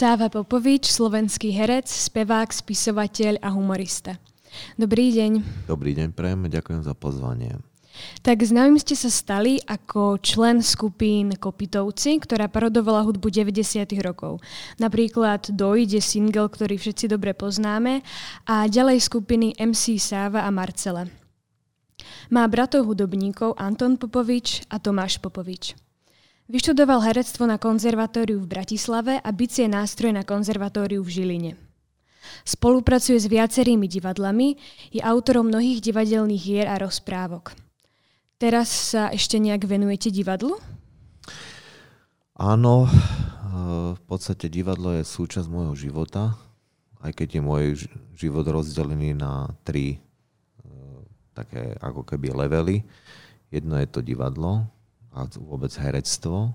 Sáva Popovič, slovenský herec, spevák, spisovateľ a humorista. Dobrý deň. Dobrý deň, prejem, ďakujem za pozvanie. Tak známym ste sa stali ako člen skupín Kopitovci, ktorá parodovala hudbu 90. rokov. Napríklad Dojde single, ktorý všetci dobre poznáme a ďalej skupiny MC Sáva a Marcela. Má bratov hudobníkov Anton Popovič a Tomáš Popovič. Vyštudoval herectvo na konzervatóriu v Bratislave a bicie nástroj na konzervatóriu v Žiline. Spolupracuje s viacerými divadlami, je autorom mnohých divadelných hier a rozprávok. Teraz sa ešte nejak venujete divadlu? Áno, v podstate divadlo je súčasť môjho života, aj keď je môj život rozdelený na tri e, také ako keby levely. Jedno je to divadlo, a vôbec herectvo,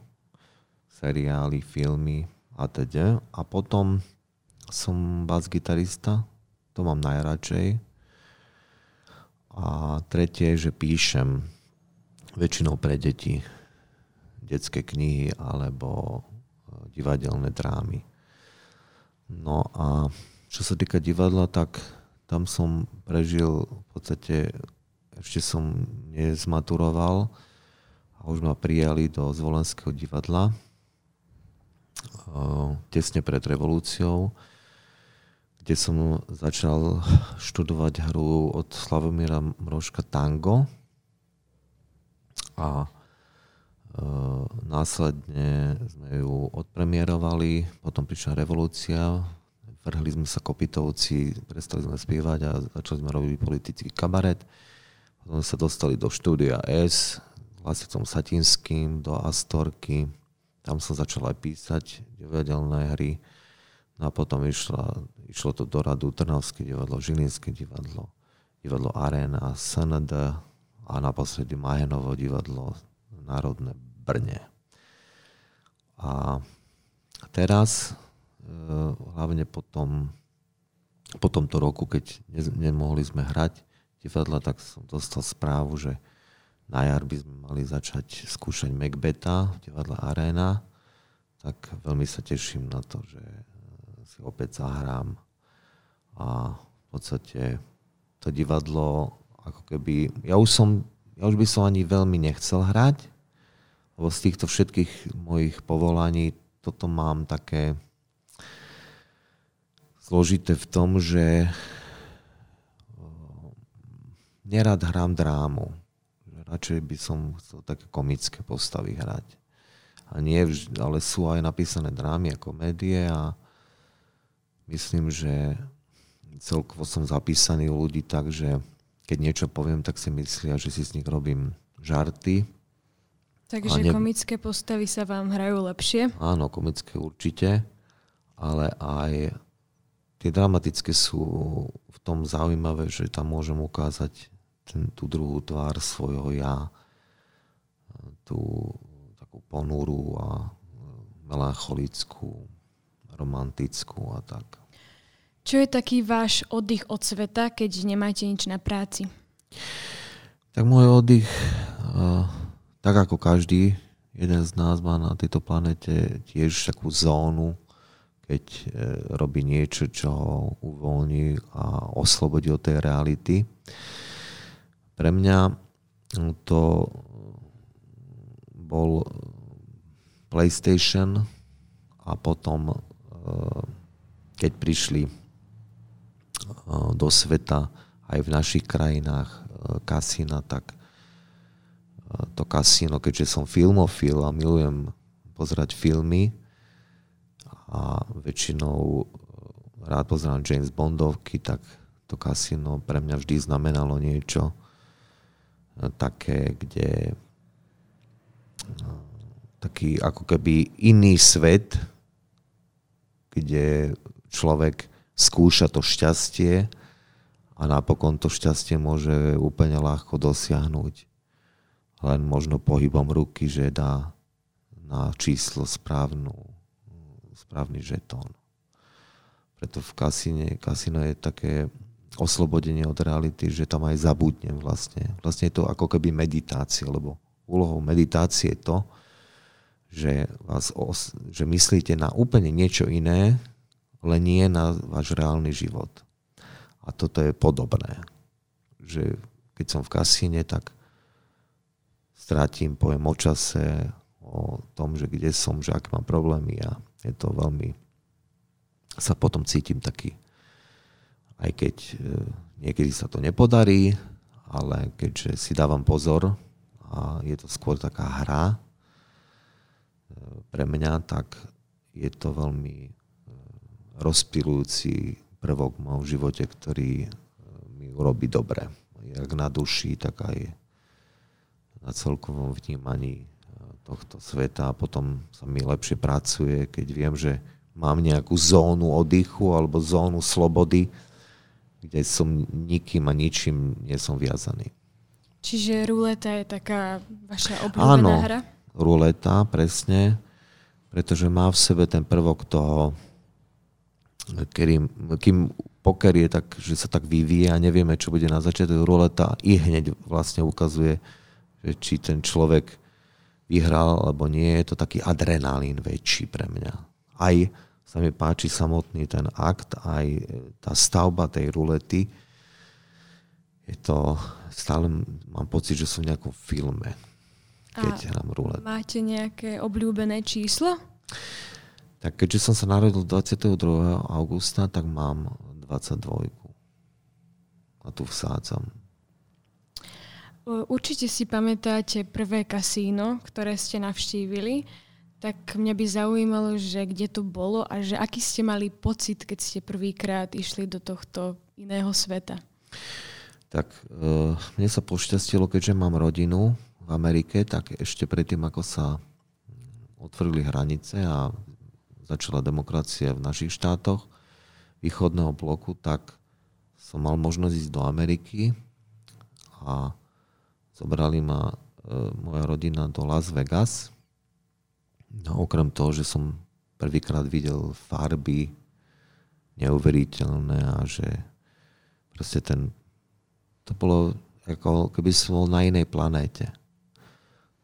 seriály, filmy a teda. A potom som bas-gitarista, to mám najradšej. A tretie, že píšem väčšinou pre deti detské knihy alebo e, divadelné drámy. No a čo sa týka divadla, tak tam som prežil v podstate, ešte som nezmaturoval, a už ma prijali do Zvolenského divadla tesne pred revolúciou, kde som začal študovať hru od Slavomíra Mrožka Tango a následne sme ju odpremierovali, potom prišla revolúcia, vrhli sme sa kopitovci, prestali sme spievať a začali sme robiť politický kabaret. Potom sa dostali do štúdia S, Lasicom Satinským do Astorky. Tam som začal aj písať divadelné hry. No a potom išlo, išlo to do radu Trnavské divadlo, Žilinské divadlo, divadlo Arena, SND a naposledy Mahenovo divadlo Národné Brne. A teraz, e, hlavne potom, po tomto roku, keď nemohli sme hrať divadla, tak som dostal správu, že na jar by sme mali začať skúšať Macbeta v divadle Arena, tak veľmi sa teším na to, že eh, si opäť zahrám. A v podstate to divadlo ako keby, ja už som, ja už by som ani veľmi nechcel hrať, lebo z týchto všetkých mojich povolaní toto mám také zložité v tom, že eh, nerad hrám drámu radšej by som chcel také komické postavy hrať. A nie vždy, ale sú aj napísané drámy a komédie a myslím, že celkovo som zapísaný u ľudí tak, že keď niečo poviem, tak si myslia, že si z nich robím žarty. Takže ne... komické postavy sa vám hrajú lepšie? Áno, komické určite, ale aj tie dramatické sú v tom zaujímavé, že tam môžem ukázať ten, tú druhú tvár svojho ja, tú takú ponúru a melancholickú, romantickú a tak. Čo je taký váš oddych od sveta, keď nemáte nič na práci? Tak môj oddych, tak ako každý jeden z nás má na tejto planete tiež takú zónu, keď e, robí niečo, čo ho uvoľní a oslobodí od tej reality. Pre mňa to bol PlayStation a potom, e, keď prišli do sveta aj v našich krajinách kasína, tak to kasíno, keďže som filmofil a milujem pozerať filmy a väčšinou rád pozerám James Bondovky, tak to kasíno pre mňa vždy znamenalo niečo také, kde no, taký ako keby iný svet, kde človek skúša to šťastie a napokon to šťastie môže úplne ľahko dosiahnuť len možno pohybom ruky, že dá na číslo správnu, správny žetón. Preto v kasíne, kasino je také oslobodenie od reality, že tam aj zabudnem vlastne. Vlastne je to ako keby meditácia, lebo úlohou meditácie je to, že, vás os, že myslíte na úplne niečo iné, ale nie na váš reálny život. A toto je podobné. Že keď som v kasíne, tak strátim pojem o čase, o tom, že kde som, že aké mám problémy a je to veľmi sa potom cítim taký, aj keď e, niekedy sa to nepodarí, ale keďže si dávam pozor a je to skôr taká hra e, pre mňa, tak je to veľmi e, rozpilujúci prvok v živote, ktorý mi urobí dobre. Jak na duši, tak aj na celkovom vnímaní tohto sveta a potom sa mi lepšie pracuje, keď viem, že mám nejakú zónu oddychu alebo zónu slobody, kde som nikým a ničím nie som viazaný. Čiže ruleta je taká vaša obľúbená Áno, hra? ruleta, presne, pretože má v sebe ten prvok toho, kým, kým poker je tak, že sa tak vyvíja a nevieme, čo bude na začiatku ruleta i hneď vlastne ukazuje, že či ten človek vyhral alebo nie, je to taký adrenalín väčší pre mňa. Aj sa mi páči samotný ten akt, aj tá stavba tej rulety. Je to, stále mám pocit, že som v nejakom filme, keď A hrám ruletu. Máte nejaké obľúbené číslo? Tak keďže som sa narodil 22. augusta, tak mám 22. A tu vsádzam. Určite si pamätáte prvé kasíno, ktoré ste navštívili, tak mňa by zaujímalo, že kde to bolo a že aký ste mali pocit, keď ste prvýkrát išli do tohto iného sveta. Tak uh, mne sa pošťastilo, keďže mám rodinu v Amerike, tak ešte predtým, ako sa otvorili hranice a začala demokracia v našich štátoch východného bloku, tak som mal možnosť ísť do Ameriky a Zobrali ma e, moja rodina do Las Vegas. No, okrem toho, že som prvýkrát videl farby neuveriteľné a že proste ten, to bolo ako keby som bol na inej planéte.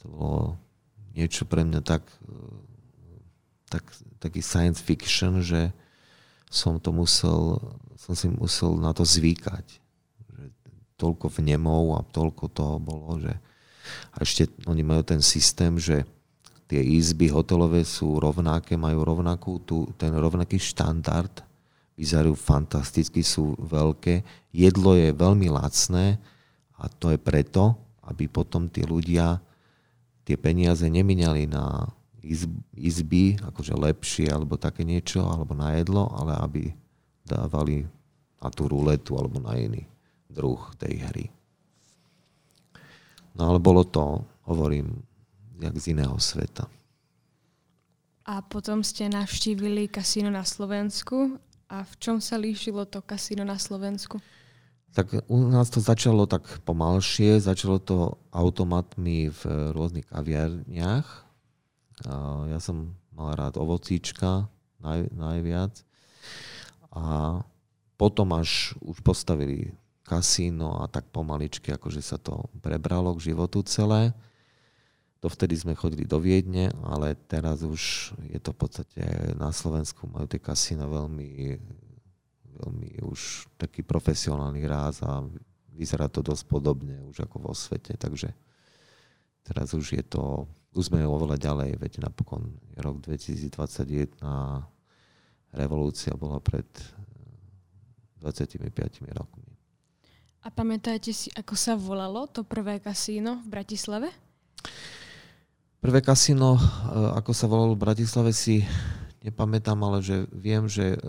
To bolo niečo pre mňa tak, tak taký science fiction, že som to musel, som si musel na to zvykať toľko vnemov a toľko toho bolo, že a ešte oni majú ten systém, že tie izby hotelové sú rovnaké, majú rovnakú, tu, ten rovnaký štandard, vyzerajú fantasticky, sú veľké. Jedlo je veľmi lacné a to je preto, aby potom tí ľudia tie peniaze nemínali na izby, akože lepšie alebo také niečo, alebo na jedlo, ale aby dávali na tú ruletu alebo na iný druh tej hry. No ale bolo to, hovorím, jak z iného sveta. A potom ste navštívili kasíno na Slovensku. A v čom sa líšilo to kasíno na Slovensku? Tak u nás to začalo tak pomalšie, začalo to automatmi v rôznych kaviarniach. Ja som mal rád ovocíčka naj, najviac. A potom až už postavili kasíno a tak pomaličky, akože sa to prebralo k životu celé. Dovtedy sme chodili do Viedne, ale teraz už je to v podstate na Slovensku majú tie kasína veľmi, veľmi už taký profesionálny ráz a vyzerá to dosť podobne už ako vo svete, takže teraz už je to, už sme oveľa ďalej, veď napokon rok 2021 revolúcia bola pred 25 rokmi. A pamätáte si, ako sa volalo to prvé kasíno v Bratislave? Prvé kasíno, e, ako sa volalo v Bratislave, si nepamätám, ale že viem, že e,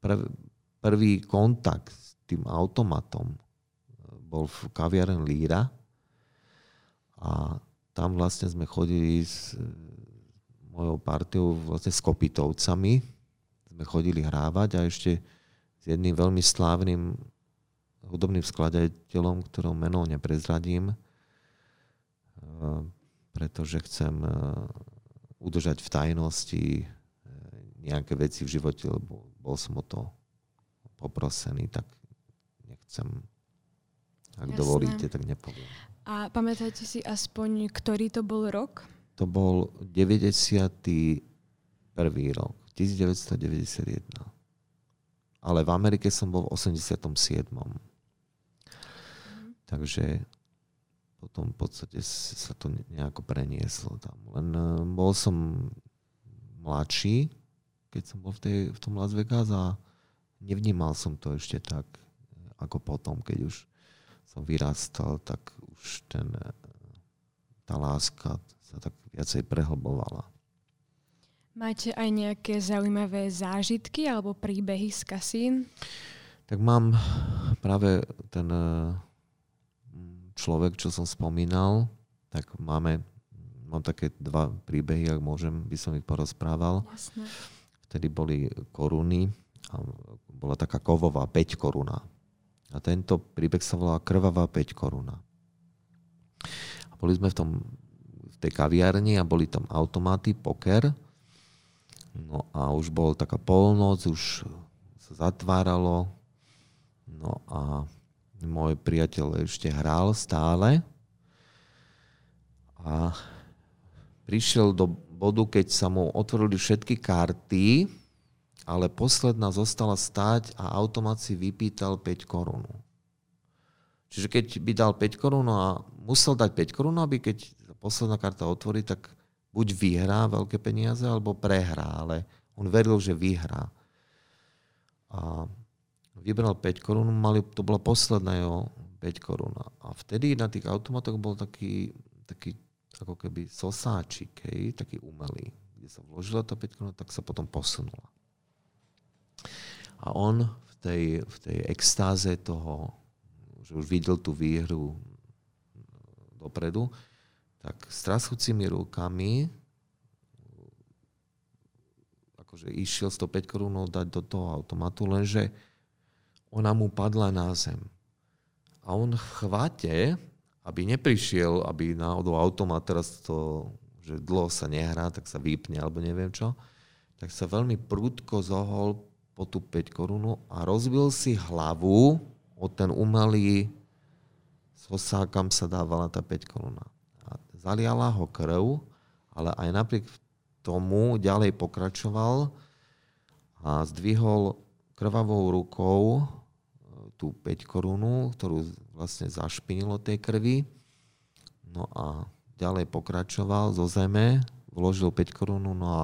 prv, prvý kontakt s tým automatom e, bol v kaviaren Líra a tam vlastne sme chodili s mojou partiou, vlastne s Kopitovcami. Sme chodili hrávať a ešte s jedným veľmi slávnym hudobným skladateľom, ktorého meno neprezradím, pretože chcem eh, udržať v tajnosti eh, nejaké veci v živote, lebo bol som o to poprosený, tak nechcem, ak Jasné. dovolíte, tak nepoviem. A pamätáte si aspoň, ktorý to bol rok? to bol 91. rok, 1991. Ale v Amerike som bol v 87. Mm. Takže potom v podstate sa to nejako prenieslo tam. Len e, bol som mladší, keď som bol v, tej, v tom Las Vegas a nevnímal som to ešte tak, ako potom, keď už som vyrastal, tak už ten, e, tá láska sa tak viacej prehlbovala. Máte aj nejaké zaujímavé zážitky alebo príbehy z kasín? Tak mám práve ten e, človek, čo som spomínal, tak máme, mám také dva príbehy, ak môžem, by som ich porozprával. Jasne. Vtedy boli koruny a bola taká kovová 5 koruna. A tento príbeh sa volá Krvavá 5 koruna. A boli sme v, tom, v tej kaviarni a boli tam automaty, poker. No a už bol taká polnoc, už sa zatváralo. No a môj priateľ ešte hral stále a prišiel do bodu, keď sa mu otvorili všetky karty, ale posledná zostala stáť a automat si vypýtal 5 korún. Čiže keď by dal 5 korún a musel dať 5 korún, aby keď posledná karta otvorí, tak buď vyhrá veľké peniaze, alebo prehrá, ale on veril, že vyhrá. A vybral 5 korún, mali, to bola posledná jeho 5 korún. A vtedy na tých automatoch bol taký, taký ako keby sosáčik, hej, taký umelý, kde sa vložila tá 5 korún, tak sa potom posunula. A on v tej, v tej extáze toho, že už videl tú výhru dopredu, tak s trasúcimi rukami akože išiel 105 korún dať do toho automatu, lenže ona mu padla na zem. A on chvate, aby neprišiel, aby náhodou automat teraz to, že dlho sa nehrá, tak sa vypne alebo neviem čo, tak sa veľmi prudko zohol po tú 5 korunu a rozbil si hlavu o ten umelý sosá, kam sa dávala tá 5 koruna. A zaliala ho krv, ale aj napriek tomu ďalej pokračoval a zdvihol krvavou rukou tú 5 korunu, ktorú vlastne zašpinilo tej krvi. No a ďalej pokračoval zo zeme, vložil 5 korunu, no a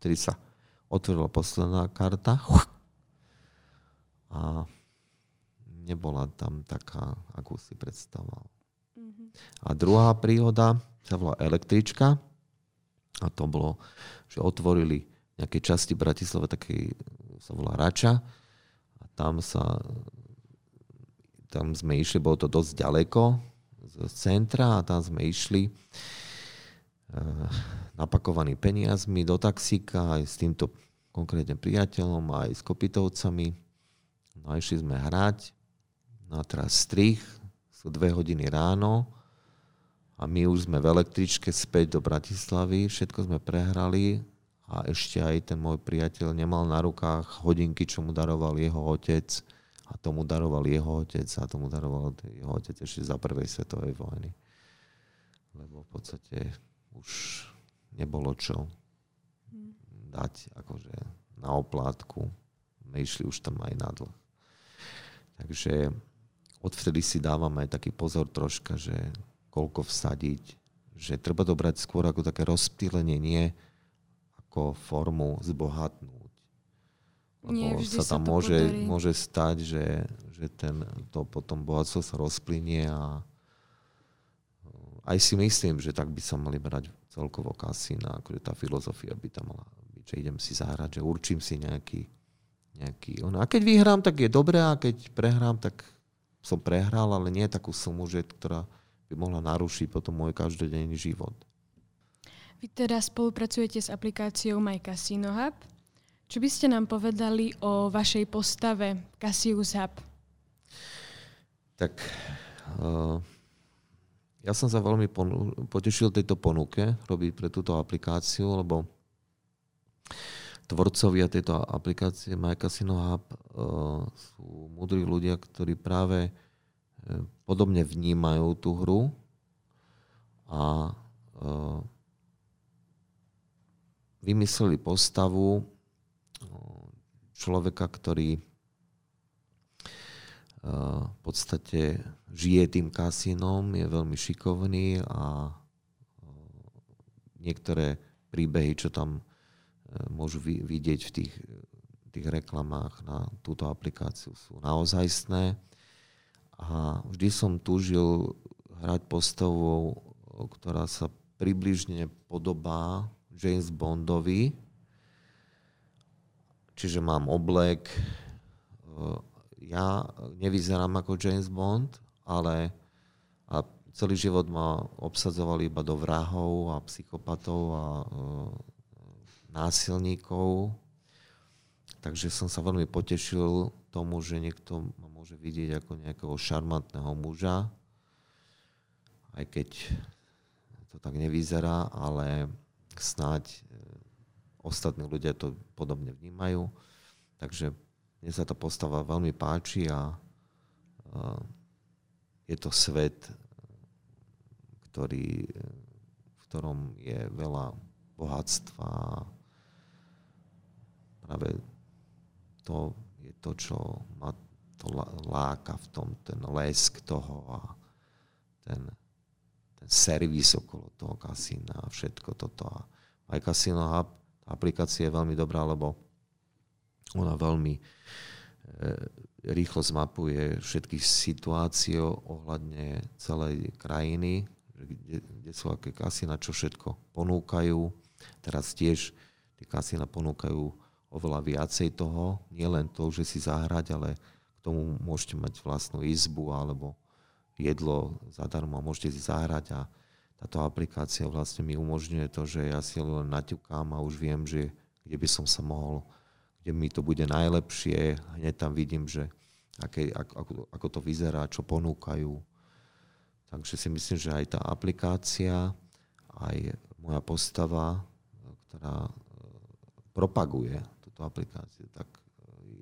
vtedy sa otvorila posledná karta. A nebola tam taká, akú si predstavoval. Mm-hmm. A druhá príhoda sa volá električka. A to bolo, že otvorili nejaké časti Bratislava, taký sa volá Rača. A tam sa tam sme išli, bolo to dosť ďaleko z centra a tam sme išli eh, napakovaný peniazmi do taxíka aj s týmto konkrétne priateľom, aj s kopitovcami. No a išli sme hrať. No a teraz strich, sú dve hodiny ráno a my už sme v električke späť do Bratislavy, všetko sme prehrali a ešte aj ten môj priateľ nemal na rukách hodinky, čo mu daroval jeho otec a tomu daroval jeho otec a tomu daroval jeho otec ešte za prvej svetovej vojny. Lebo v podstate už nebolo čo dať akože na oplátku. My išli už tam aj na dlh. Takže odvtedy si dávame aj taký pozor troška, že koľko vsadiť, že treba to brať skôr ako také rozptýlenie, nie ako formu zbohatnúť lebo sa tam sa môže, môže stať, že, že ten, to potom bohatstvo sa rozplynie a aj si myslím, že tak by sa mali brať celkovo kasína, akože tá filozofia by tam mala byť, že idem si zahrať, že určím si nejaký, nejaký on. A keď vyhrám, tak je dobré a keď prehrám, tak som prehral, ale nie takú sumu, že, ktorá by mohla narušiť potom môj každodenný život. Vy teda spolupracujete s aplikáciou My Casino Hub. Čo by ste nám povedali o vašej postave Cassius Hub? Tak uh, ja som sa veľmi ponu- potešil tejto ponuke robiť pre túto aplikáciu, lebo tvorcovia tejto aplikácie My Casino Hub uh, sú múdri ľudia, ktorí práve uh, podobne vnímajú tú hru a uh, vymysleli postavu človeka, ktorý v podstate žije tým kasínom, je veľmi šikovný a niektoré príbehy, čo tam môžu vidieť v tých, tých reklamách na túto aplikáciu sú naozajstné. A vždy som túžil hrať postavu, ktorá sa približne podobá James Bondovi. Čiže mám oblek. Ja nevyzerám ako James Bond, ale a celý život ma obsadzovali iba do vrahov a psychopatov a e, násilníkov. Takže som sa veľmi potešil tomu, že niekto ma môže vidieť ako nejakého šarmantného muža, aj keď to tak nevyzerá, ale snáď e, ostatní ľudia to podobne vnímajú. Takže mne sa tá postava veľmi páči a je to svet, ktorý, v ktorom je veľa bohatstva. Práve to je to, čo ma to láka v tom, ten lesk toho a ten ten servis okolo toho kasína a všetko toto. A aj Casino Hub, aplikácia je veľmi dobrá, lebo ona veľmi e, rýchlo zmapuje všetky situácie ohľadne celej krajiny, kde, kde sú aké kasína, čo všetko ponúkajú. Teraz tiež tie kasína ponúkajú oveľa viacej toho, nie len to, že si zahrať, ale k tomu môžete mať vlastnú izbu alebo jedlo zadarmo a môžete si zahrať a táto aplikácia vlastne mi umožňuje to, že ja si len naťukám a už viem, že kde by som sa mohol, kde mi to bude najlepšie. Hneď tam vidím, že aké, ako, ako to vyzerá, čo ponúkajú. Takže si myslím, že aj tá aplikácia, aj moja postava, ktorá e, propaguje túto aplikáciu, tak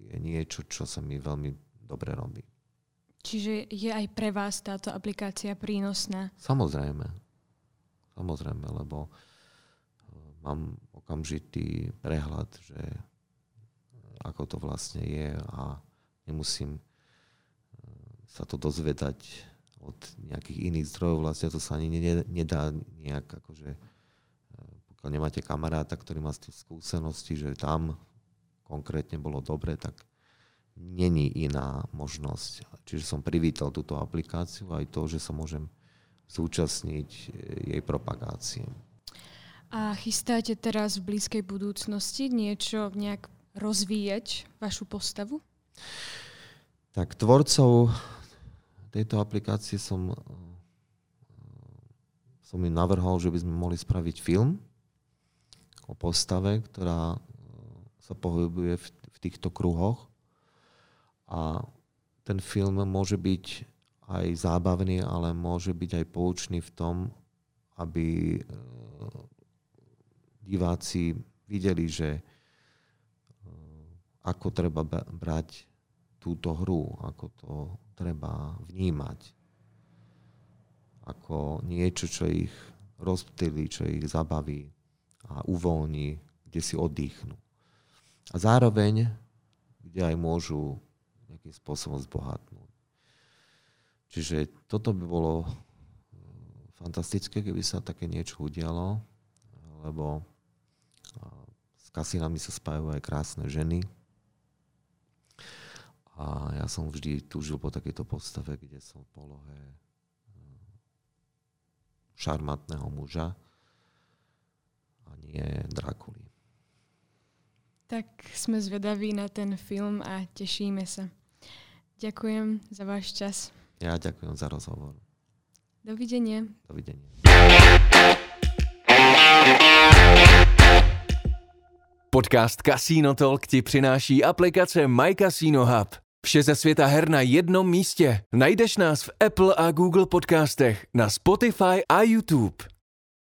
je niečo, čo sa mi veľmi dobre robí. Čiže je aj pre vás táto aplikácia prínosná? Samozrejme. Samozrejme, lebo e, mám okamžitý prehľad, že e, ako to vlastne je a nemusím e, sa to dozvedať od nejakých iných zdrojov. Vlastne to sa ani nedá nejak, akože, pokiaľ nemáte kamaráta, ktorý má skúsenosti, že tam konkrétne bolo dobre, tak není iná možnosť. Čiže som privítal túto aplikáciu aj to, že sa môžem zúčastniť eh, jej propagácie. A chystáte teraz v blízkej budúcnosti niečo nejak rozvíjať vašu postavu? Tak tvorcov tejto aplikácie som, eh, som im navrhol, že by sme mohli spraviť film o postave, ktorá eh, sa pohybuje v, v týchto kruhoch a ten film môže byť aj zábavný, ale môže byť aj poučný v tom, aby e, diváci videli, že e, ako treba brať túto hru, ako to treba vnímať. Ako niečo, čo ich rozptýli, čo ich zabaví a uvoľní, kde si oddychnú. A zároveň, kde aj môžu nejakým spôsobom zbohatnúť. Čiže toto by bolo eh, fantastické, keby sa také niečo udialo, lebo s kasínami sa spájajú aj krásne ženy. A ja som vždy túžil po takejto postave, kde som v polohe eh, šarmantného muža a nie Drakuly. Tak sme zvedaví na ten film a tešíme sa. Ďakujem za váš čas. Ja ďakujem za rozhovor. Dovidenia. Dovidenia. Podcast Casino Talk ti přináší aplikace My Casino Hub. Vše ze světa her na jednom místě. Najdeš nás v Apple a Google podcastech, na Spotify a YouTube.